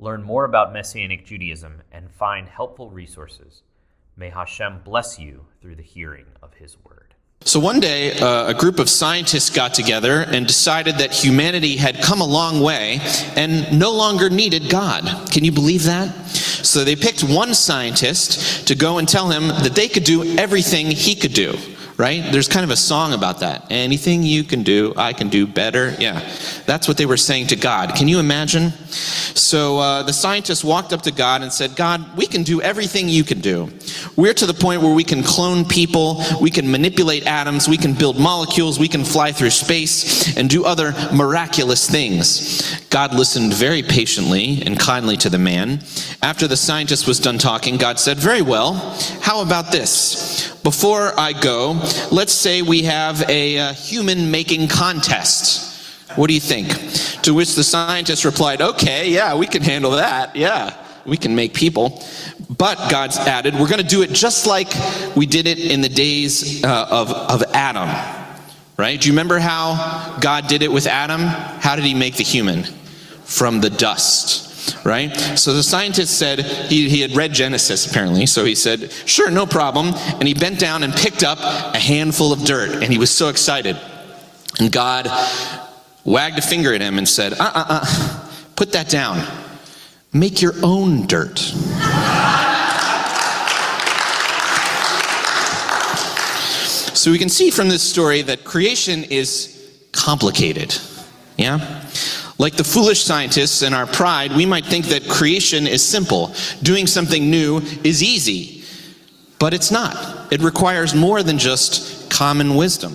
learn more about Messianic Judaism, and find helpful resources. May Hashem bless you through the hearing of His word. So one day, uh, a group of scientists got together and decided that humanity had come a long way and no longer needed God. Can you believe that? So they picked one scientist to go and tell him that they could do everything he could do right? There's kind of a song about that. Anything you can do, I can do better. Yeah, that's what they were saying to God. Can you imagine? So uh, the scientists walked up to God and said, God, we can do everything you can do. We're to the point where we can clone people, we can manipulate atoms, we can build molecules, we can fly through space and do other miraculous things. God listened very patiently and kindly to the man. After the scientist was done talking, God said, Very well, how about this? Before I go, let's say we have a, a human making contest. What do you think? To which the scientist replied, Okay, yeah, we can handle that. Yeah, we can make people. But God's added, we're going to do it just like we did it in the days uh, of, of Adam. Right? Do you remember how God did it with Adam? How did he make the human? From the dust right? So the scientist said, he, he had read Genesis apparently, so he said, sure, no problem. And he bent down and picked up a handful of dirt, and he was so excited. And God wagged a finger at him and said, uh uh uh, put that down. Make your own dirt. So we can see from this story that creation is complicated. Yeah? Like the foolish scientists in our pride, we might think that creation is simple. Doing something new is easy. But it's not. It requires more than just common wisdom.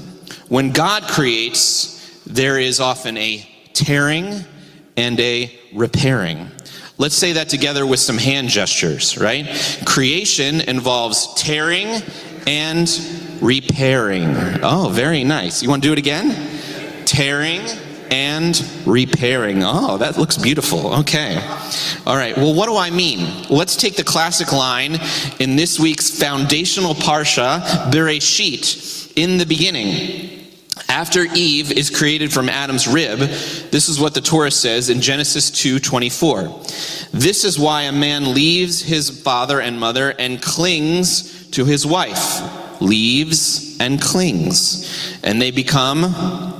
When God creates, there is often a tearing and a repairing. Let's say that together with some hand gestures, right? Creation involves tearing and repairing. Oh, very nice. You want to do it again? Tearing and repairing. Oh, that looks beautiful. Okay. All right. Well, what do I mean? Let's take the classic line in this week's foundational parsha, Bereshit, in the beginning. After Eve is created from Adam's rib, this is what the Torah says in Genesis 2:24. This is why a man leaves his father and mother and clings to his wife. Leaves and clings, and they become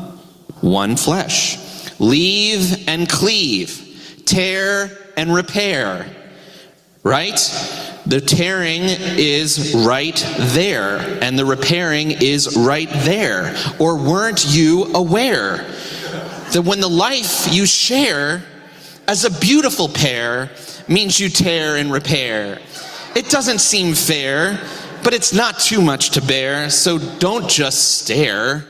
one flesh. Leave and cleave, tear and repair. Right? The tearing is right there, and the repairing is right there. Or weren't you aware that when the life you share as a beautiful pair means you tear and repair? It doesn't seem fair, but it's not too much to bear, so don't just stare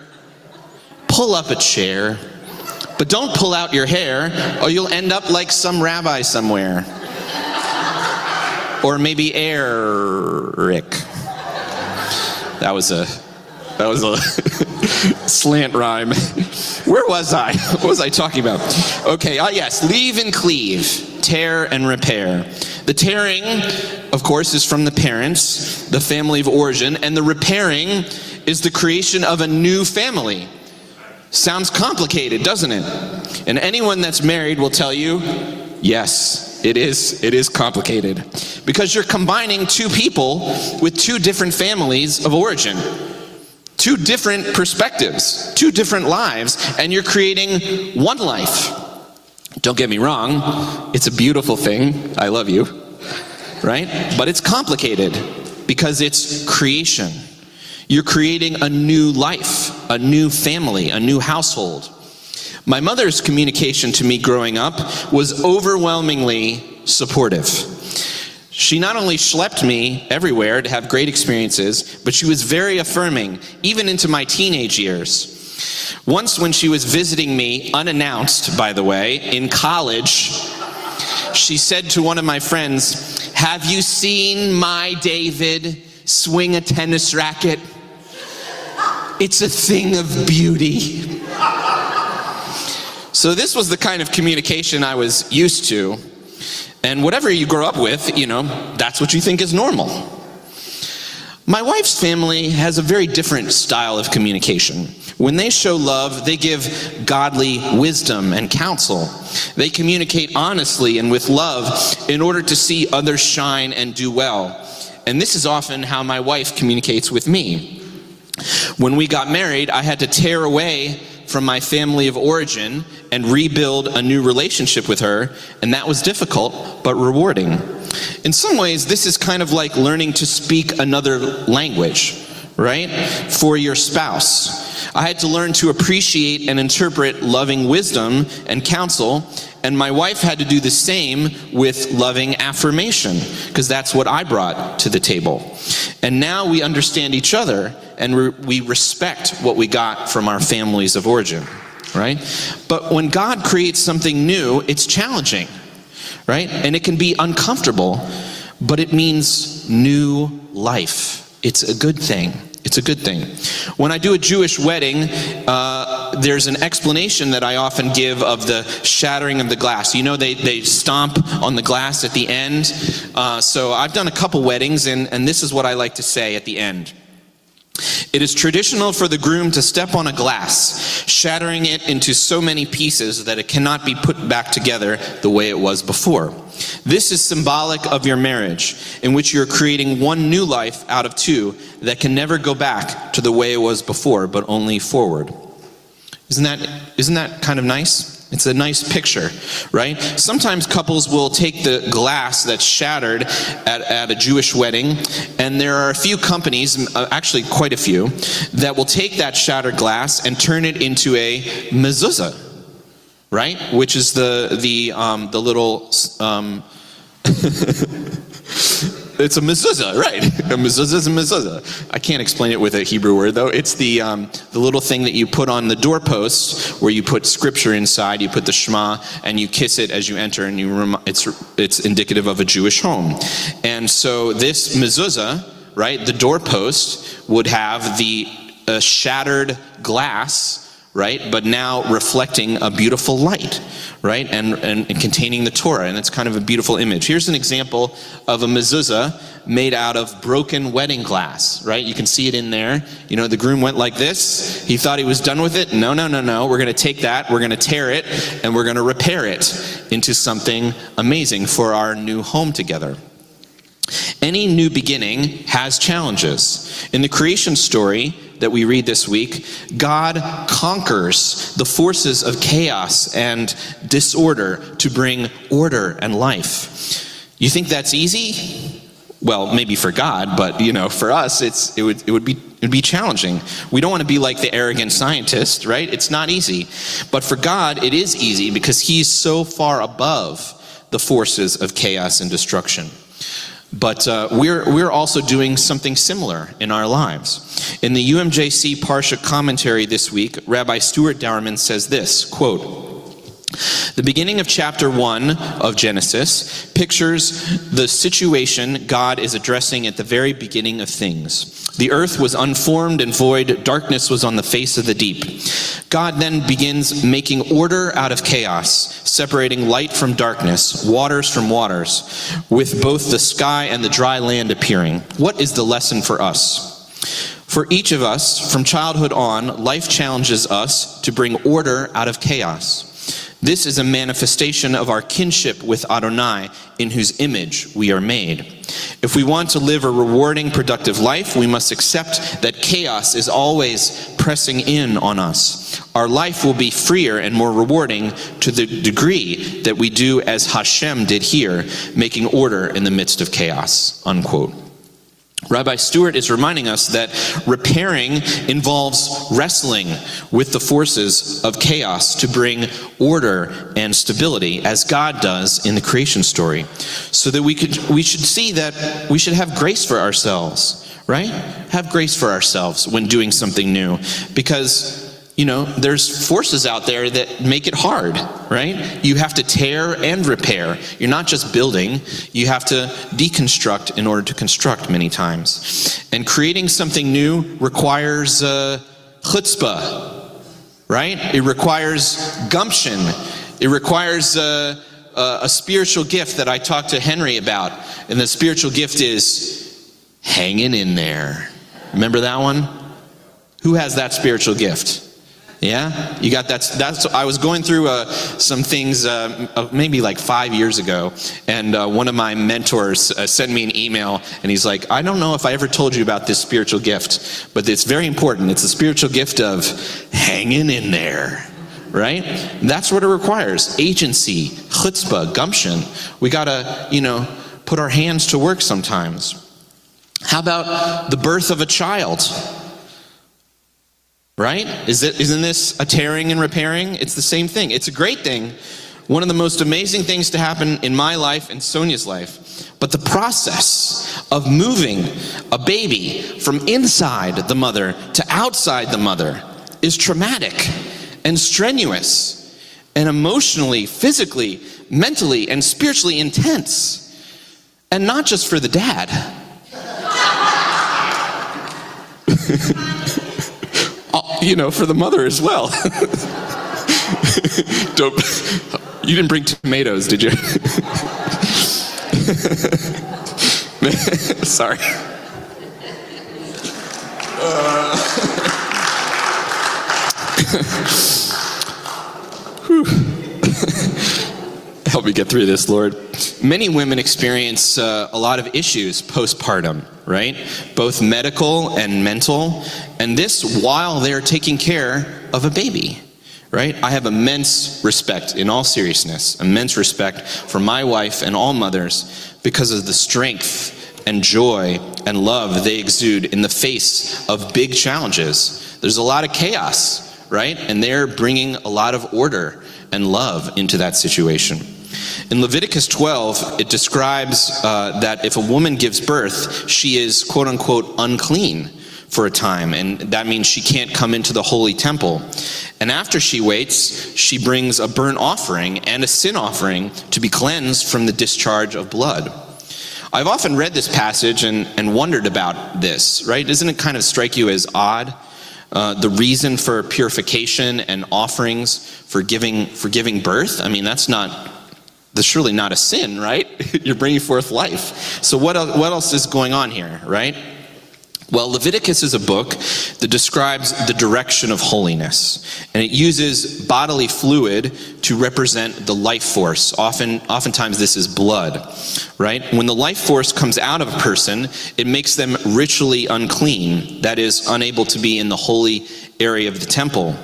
pull up a chair, but don't pull out your hair, or you'll end up like some rabbi somewhere. or maybe Eric. That was a that was a slant rhyme. Where was I? What was I talking about? Okay, ah, uh, yes, leave and cleave, tear and repair. The tearing, of course, is from the parents, the family of origin, and the repairing is the creation of a new family. Sounds complicated, doesn't it? And anyone that's married will tell you, yes, it is it is complicated. Because you're combining two people with two different families of origin. Two different perspectives, two different lives, and you're creating one life. Don't get me wrong, it's a beautiful thing. I love you. Right? But it's complicated because it's creation. You're creating a new life, a new family, a new household. My mother's communication to me growing up was overwhelmingly supportive. She not only schlepped me everywhere to have great experiences, but she was very affirming, even into my teenage years. Once, when she was visiting me, unannounced, by the way, in college, she said to one of my friends, Have you seen my David swing a tennis racket? It's a thing of beauty. So, this was the kind of communication I was used to. And whatever you grow up with, you know, that's what you think is normal. My wife's family has a very different style of communication. When they show love, they give godly wisdom and counsel. They communicate honestly and with love in order to see others shine and do well. And this is often how my wife communicates with me. When we got married, I had to tear away from my family of origin and rebuild a new relationship with her, and that was difficult but rewarding. In some ways, this is kind of like learning to speak another language, right? For your spouse. I had to learn to appreciate and interpret loving wisdom and counsel, and my wife had to do the same with loving affirmation, because that's what I brought to the table. And now we understand each other and re- we respect what we got from our families of origin, right? But when God creates something new, it's challenging, right? And it can be uncomfortable, but it means new life. It's a good thing. It's a good thing. When I do a Jewish wedding, uh, there's an explanation that I often give of the shattering of the glass. You know, they, they stomp on the glass at the end. Uh, so I've done a couple weddings, and, and this is what I like to say at the end. It is traditional for the groom to step on a glass, shattering it into so many pieces that it cannot be put back together the way it was before. This is symbolic of your marriage, in which you're creating one new life out of two that can never go back to the way it was before, but only forward. Isn't that, isn't that kind of nice? It's a nice picture, right? Sometimes couples will take the glass that's shattered at, at a Jewish wedding, and there are a few companies, uh, actually quite a few, that will take that shattered glass and turn it into a mezuzah, right? Which is the the um, the little. Um, it's a mezuzah, right? A mezuzah is a mezuzah. I can't explain it with a Hebrew word though. It's the um, the little thing that you put on the doorpost where you put scripture inside. You put the Shema and you kiss it as you enter, and you rem- it's it's indicative of a Jewish home. And so this mezuzah, right, the doorpost would have the uh, shattered glass right? But now reflecting a beautiful light, right? And, and, and, containing the Torah. And it's kind of a beautiful image. Here's an example of a mezuzah made out of broken wedding glass, right? You can see it in there. You know, the groom went like this. He thought he was done with it. No, no, no, no. We're going to take that, we're going to tear it, and we're going to repair it into something amazing for our new home together. Any new beginning has challenges. In the creation story, that we read this week, God conquers the forces of chaos and disorder to bring order and life. You think that's easy? Well, maybe for God, but you know, for us, it's it would it would be it would be challenging. We don't want to be like the arrogant scientist, right? It's not easy. But for God, it is easy because He's so far above the forces of chaos and destruction. But uh, we're, we're also doing something similar in our lives. In the UMJC Parsha commentary this week, Rabbi Stuart Dauermann says this quote, the beginning of chapter 1 of Genesis pictures the situation God is addressing at the very beginning of things. The earth was unformed and void, darkness was on the face of the deep. God then begins making order out of chaos, separating light from darkness, waters from waters, with both the sky and the dry land appearing. What is the lesson for us? For each of us, from childhood on, life challenges us to bring order out of chaos. This is a manifestation of our kinship with Adonai, in whose image we are made. If we want to live a rewarding, productive life, we must accept that chaos is always pressing in on us. Our life will be freer and more rewarding to the degree that we do as Hashem did here, making order in the midst of chaos. Unquote. Rabbi Stuart is reminding us that repairing involves wrestling with the forces of chaos to bring order and stability, as God does in the creation story. So that we could we should see that we should have grace for ourselves, right? Have grace for ourselves when doing something new. Because you know, there's forces out there that make it hard, right? You have to tear and repair. You're not just building, you have to deconstruct in order to construct many times. And creating something new requires uh, chutzpah, right? It requires gumption. It requires uh, uh, a spiritual gift that I talked to Henry about. And the spiritual gift is hanging in there. Remember that one? Who has that spiritual gift? Yeah, you got that. That's. I was going through uh, some things uh, uh, maybe like five years ago, and uh, one of my mentors uh, sent me an email, and he's like, "I don't know if I ever told you about this spiritual gift, but it's very important. It's a spiritual gift of hanging in there." Right? That's what it requires. Agency, chutzpah, gumption. We gotta, you know, put our hands to work sometimes. How about the birth of a child? Right? Is it, isn't this a tearing and repairing? It's the same thing. It's a great thing. One of the most amazing things to happen in my life and Sonia's life. But the process of moving a baby from inside the mother to outside the mother is traumatic and strenuous and emotionally, physically, mentally, and spiritually intense. And not just for the dad. You know, for the mother as well. Don't, you didn't bring tomatoes, did you? Sorry. Uh, Help me get through this, Lord. Many women experience uh, a lot of issues postpartum, right? Both medical and mental. And this while they're taking care of a baby, right? I have immense respect, in all seriousness, immense respect for my wife and all mothers because of the strength and joy and love they exude in the face of big challenges. There's a lot of chaos, right? And they're bringing a lot of order and love into that situation. In Leviticus 12, it describes uh, that if a woman gives birth, she is quote unquote unclean for a time, and that means she can't come into the holy temple. And after she waits, she brings a burnt offering and a sin offering to be cleansed from the discharge of blood. I've often read this passage and, and wondered about this, right? Doesn't it kind of strike you as odd? Uh, the reason for purification and offerings for giving for giving birth. I mean, that's not that's surely not a sin, right? You're bringing forth life. So what else, what else is going on here, right? Well, Leviticus is a book that describes the direction of holiness, and it uses bodily fluid to represent the life force. Often, oftentimes, this is blood, right? When the life force comes out of a person, it makes them ritually unclean, that is, unable to be in the holy area of the temple.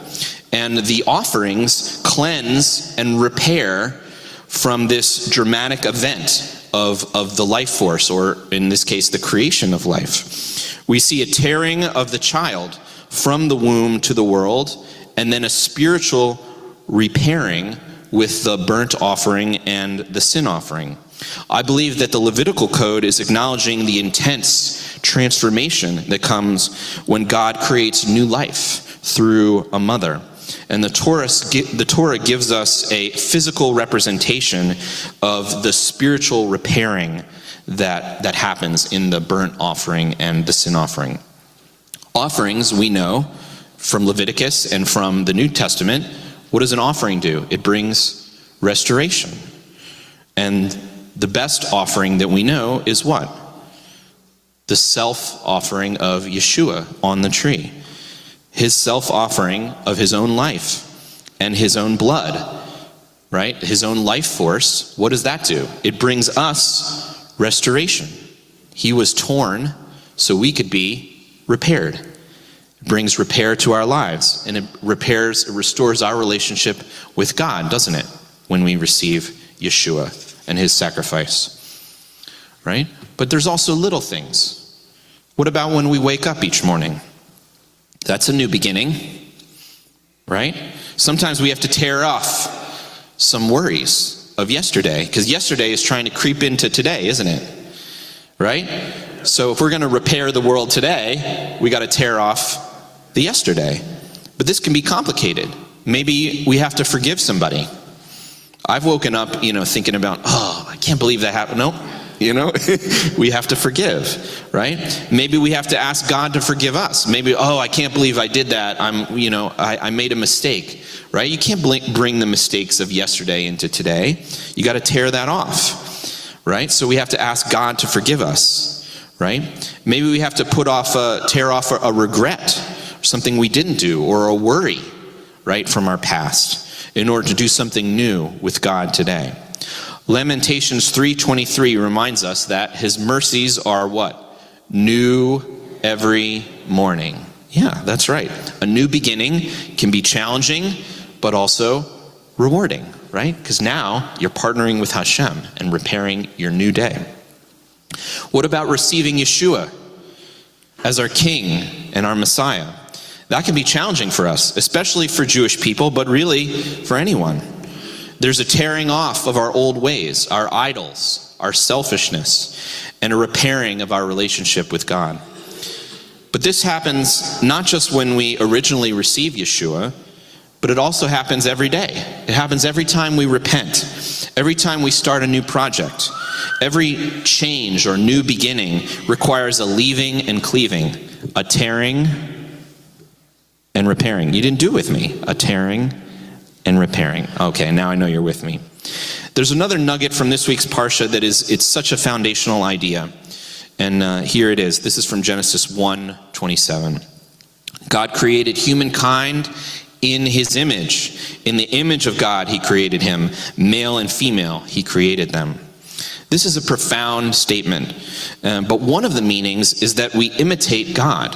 And the offerings cleanse and repair from this dramatic event of, of the life force, or in this case, the creation of life. We see a tearing of the child from the womb to the world, and then a spiritual repairing with the burnt offering and the sin offering. I believe that the Levitical code is acknowledging the intense transformation that comes when God creates new life through a mother. And the Torah, the Torah gives us a physical representation of the spiritual repairing that, that happens in the burnt offering and the sin offering. Offerings, we know from Leviticus and from the New Testament, what does an offering do? It brings restoration. And the best offering that we know is what? The self offering of Yeshua on the tree his self offering of his own life and his own blood, right? His own life force. What does that do? It brings us restoration. He was torn so we could be repaired. It brings repair to our lives and it repairs, it restores our relationship with God, doesn't it? When we receive Yeshua and his sacrifice. Right? But there's also little things. What about when we wake up each morning? That's a new beginning, right? Sometimes we have to tear off some worries of yesterday, because yesterday is trying to creep into today, isn't it? Right? So if we're going to repair the world today, we got to tear off the yesterday. But this can be complicated. Maybe we have to forgive somebody. I've woken up, you know, thinking about, oh, I can't believe that happened. No, you know, we have to forgive, right? Maybe we have to ask God to forgive us. Maybe, oh, I can't believe I did that. I'm, you know, I, I made a mistake, right? You can't bring the mistakes of yesterday into today. You got to tear that off, right? So we have to ask God to forgive us, right? Maybe we have to put off, a, tear off a, a regret, something we didn't do, or a worry, right, from our past in order to do something new with God today. Lamentations 3:23 reminds us that his mercies are what? New every morning. Yeah, that's right. A new beginning can be challenging but also rewarding, right? Because now you're partnering with Hashem and repairing your new day. What about receiving Yeshua as our king and our Messiah? That can be challenging for us, especially for Jewish people, but really for anyone. There's a tearing off of our old ways, our idols, our selfishness, and a repairing of our relationship with God. But this happens not just when we originally receive Yeshua, but it also happens every day. It happens every time we repent, every time we start a new project. Every change or new beginning requires a leaving and cleaving, a tearing and repairing. You didn't do with me, a tearing and repairing. Okay, now I know you're with me. There's another nugget from this week's Parsha that is, it's such a foundational idea. And uh, here it is. This is from Genesis 1 27. God created humankind in his image. In the image of God, he created him. Male and female, he created them. This is a profound statement. Uh, but one of the meanings is that we imitate God,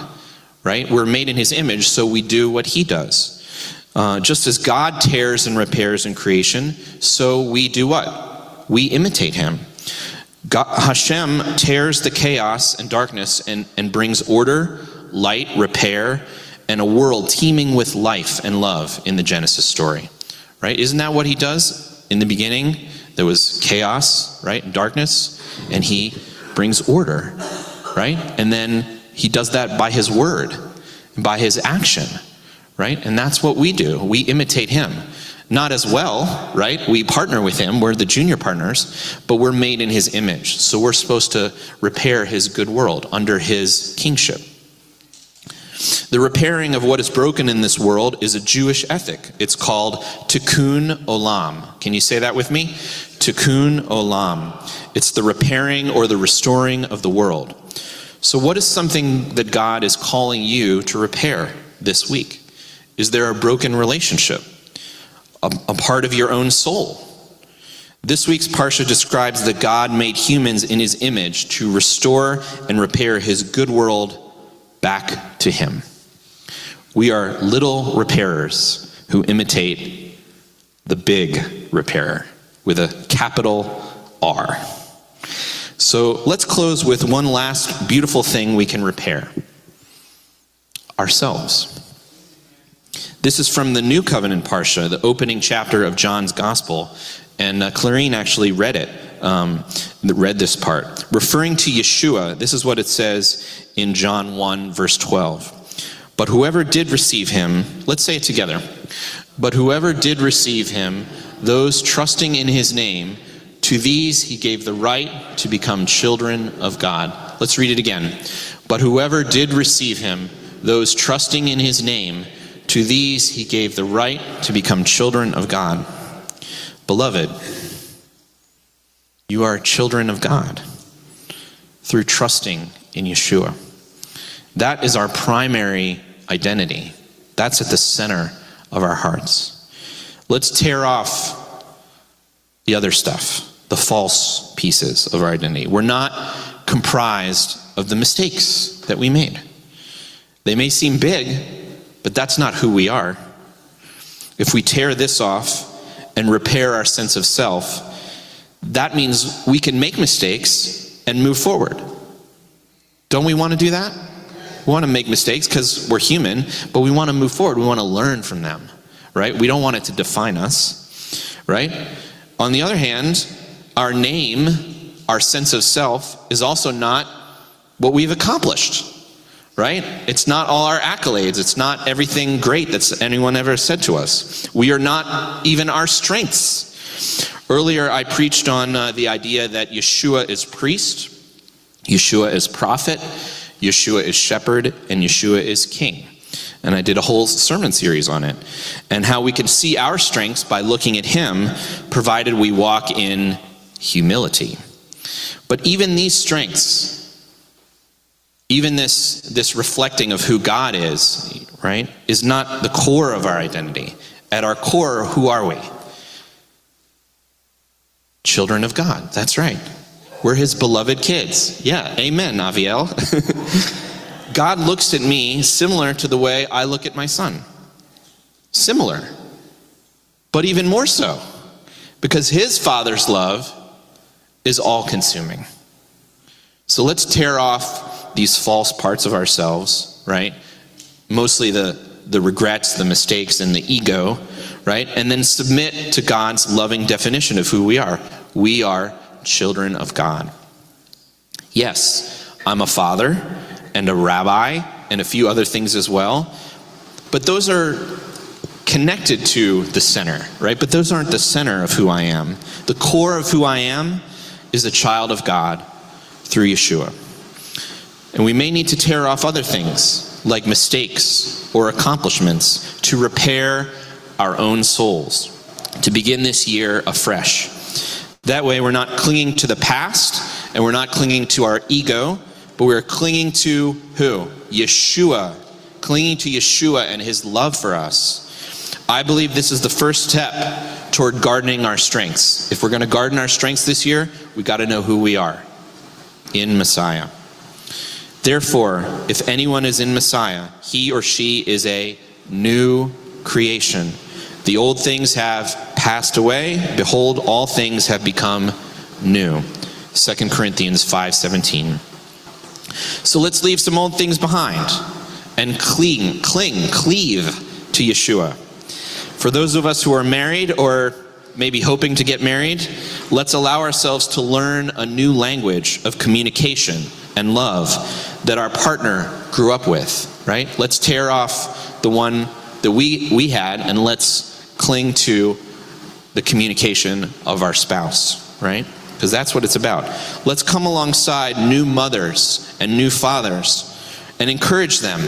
right? We're made in his image, so we do what he does. Uh, just as God tears and repairs in creation, so we do what? We imitate him. God, Hashem tears the chaos and darkness and, and brings order, light, repair, and a world teeming with life and love in the Genesis story. Right? Isn't that what he does? In the beginning, there was chaos, right? And Darkness, and he brings order, right? And then he does that by his word, by his action right? And that's what we do. We imitate him. Not as well, right? We partner with him. We're the junior partners, but we're made in his image. So we're supposed to repair his good world under his kingship. The repairing of what is broken in this world is a Jewish ethic. It's called tikkun olam. Can you say that with me? Tikkun olam. It's the repairing or the restoring of the world. So, what is something that God is calling you to repair this week? Is there a broken relationship? A, a part of your own soul? This week's Parsha describes that God made humans in his image to restore and repair his good world back to him. We are little repairers who imitate the big repairer with a capital R. So let's close with one last beautiful thing we can repair ourselves. This is from the New Covenant Parsha, the opening chapter of John's Gospel. And uh, Clarine actually read it, um, read this part. Referring to Yeshua, this is what it says in John 1, verse 12. But whoever did receive him, let's say it together. But whoever did receive him, those trusting in his name, to these he gave the right to become children of God. Let's read it again. But whoever did receive him, those trusting in his name, to these he gave the right to become children of God. Beloved, you are children of God through trusting in Yeshua. That is our primary identity. That's at the center of our hearts. Let's tear off the other stuff, the false pieces of our identity. We're not comprised of the mistakes that we made. They may seem big, but that's not who we are. If we tear this off and repair our sense of self, that means we can make mistakes and move forward. Don't we want to do that? We want to make mistakes because we're human, but we want to move forward. We want to learn from them, right? We don't want it to define us, right? On the other hand, our name, our sense of self, is also not what we've accomplished right? It's not all our accolades. It's not everything great that's anyone ever said to us. We are not even our strengths. Earlier, I preached on uh, the idea that Yeshua is priest, Yeshua is prophet, Yeshua is shepherd, and Yeshua is king. And I did a whole sermon series on it, and how we can see our strengths by looking at him, provided we walk in humility. But even these strengths, even this, this reflecting of who God is, right, is not the core of our identity. At our core, who are we? Children of God. That's right. We're his beloved kids. Yeah, amen, Aviel. God looks at me similar to the way I look at my son. Similar. But even more so. Because his father's love is all consuming. So let's tear off these false parts of ourselves, right? Mostly the, the regrets, the mistakes, and the ego, right? And then submit to God's loving definition of who we are. We are children of God. Yes, I'm a father and a rabbi and a few other things as well, but those are connected to the center, right? But those aren't the center of who I am. The core of who I am is a child of God through Yeshua. And we may need to tear off other things like mistakes or accomplishments to repair our own souls, to begin this year afresh. That way, we're not clinging to the past and we're not clinging to our ego, but we're clinging to who? Yeshua. Clinging to Yeshua and his love for us. I believe this is the first step toward gardening our strengths. If we're going to garden our strengths this year, we got to know who we are in Messiah. Therefore, if anyone is in Messiah, he or she is a new creation. The old things have passed away. Behold all things have become new. 2 corinthians 5.17 so let's leave some old things behind and cling cling cleave to yeshua. For those of us who are married or maybe hoping to get married let's allow ourselves to learn a new language of communication and love that our partner grew up with right let's tear off the one that we we had and let's cling to the communication of our spouse, right? Because that's what it's about. Let's come alongside new mothers and new fathers and encourage them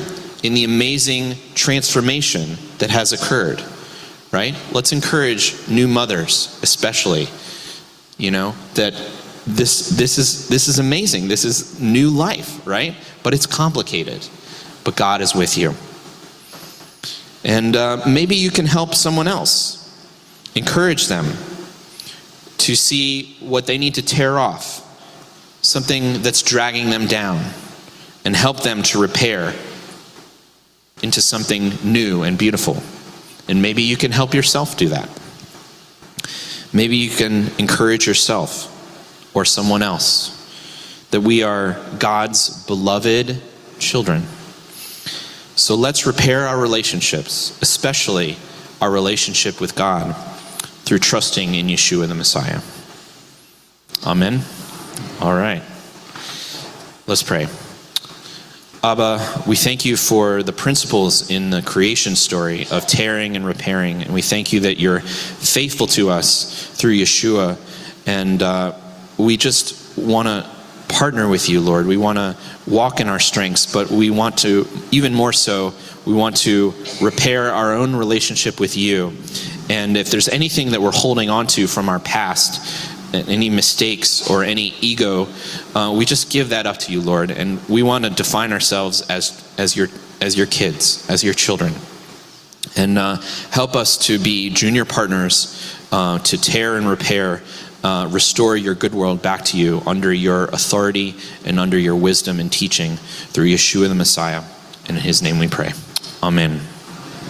in the amazing transformation that has occurred, right? Let's encourage new mothers, especially, you know, that this, this, is, this is amazing. This is new life, right? But it's complicated. But God is with you. And uh, maybe you can help someone else Encourage them to see what they need to tear off, something that's dragging them down, and help them to repair into something new and beautiful. And maybe you can help yourself do that. Maybe you can encourage yourself or someone else that we are God's beloved children. So let's repair our relationships, especially our relationship with God through trusting in Yeshua the Messiah. Amen. All right. Let's pray. Abba, we thank you for the principles in the creation story of tearing and repairing. And we thank you that you're faithful to us through Yeshua. And uh, we just want to partner with you, Lord. We want to walk in our strengths, but we want to, even more so, we want to repair our own relationship with you and if there's anything that we're holding on to from our past, any mistakes or any ego, uh, we just give that up to you, Lord. And we want to define ourselves as, as, your, as your kids, as your children. And uh, help us to be junior partners uh, to tear and repair, uh, restore your good world back to you under your authority and under your wisdom and teaching through Yeshua the Messiah. And in his name we pray. Amen.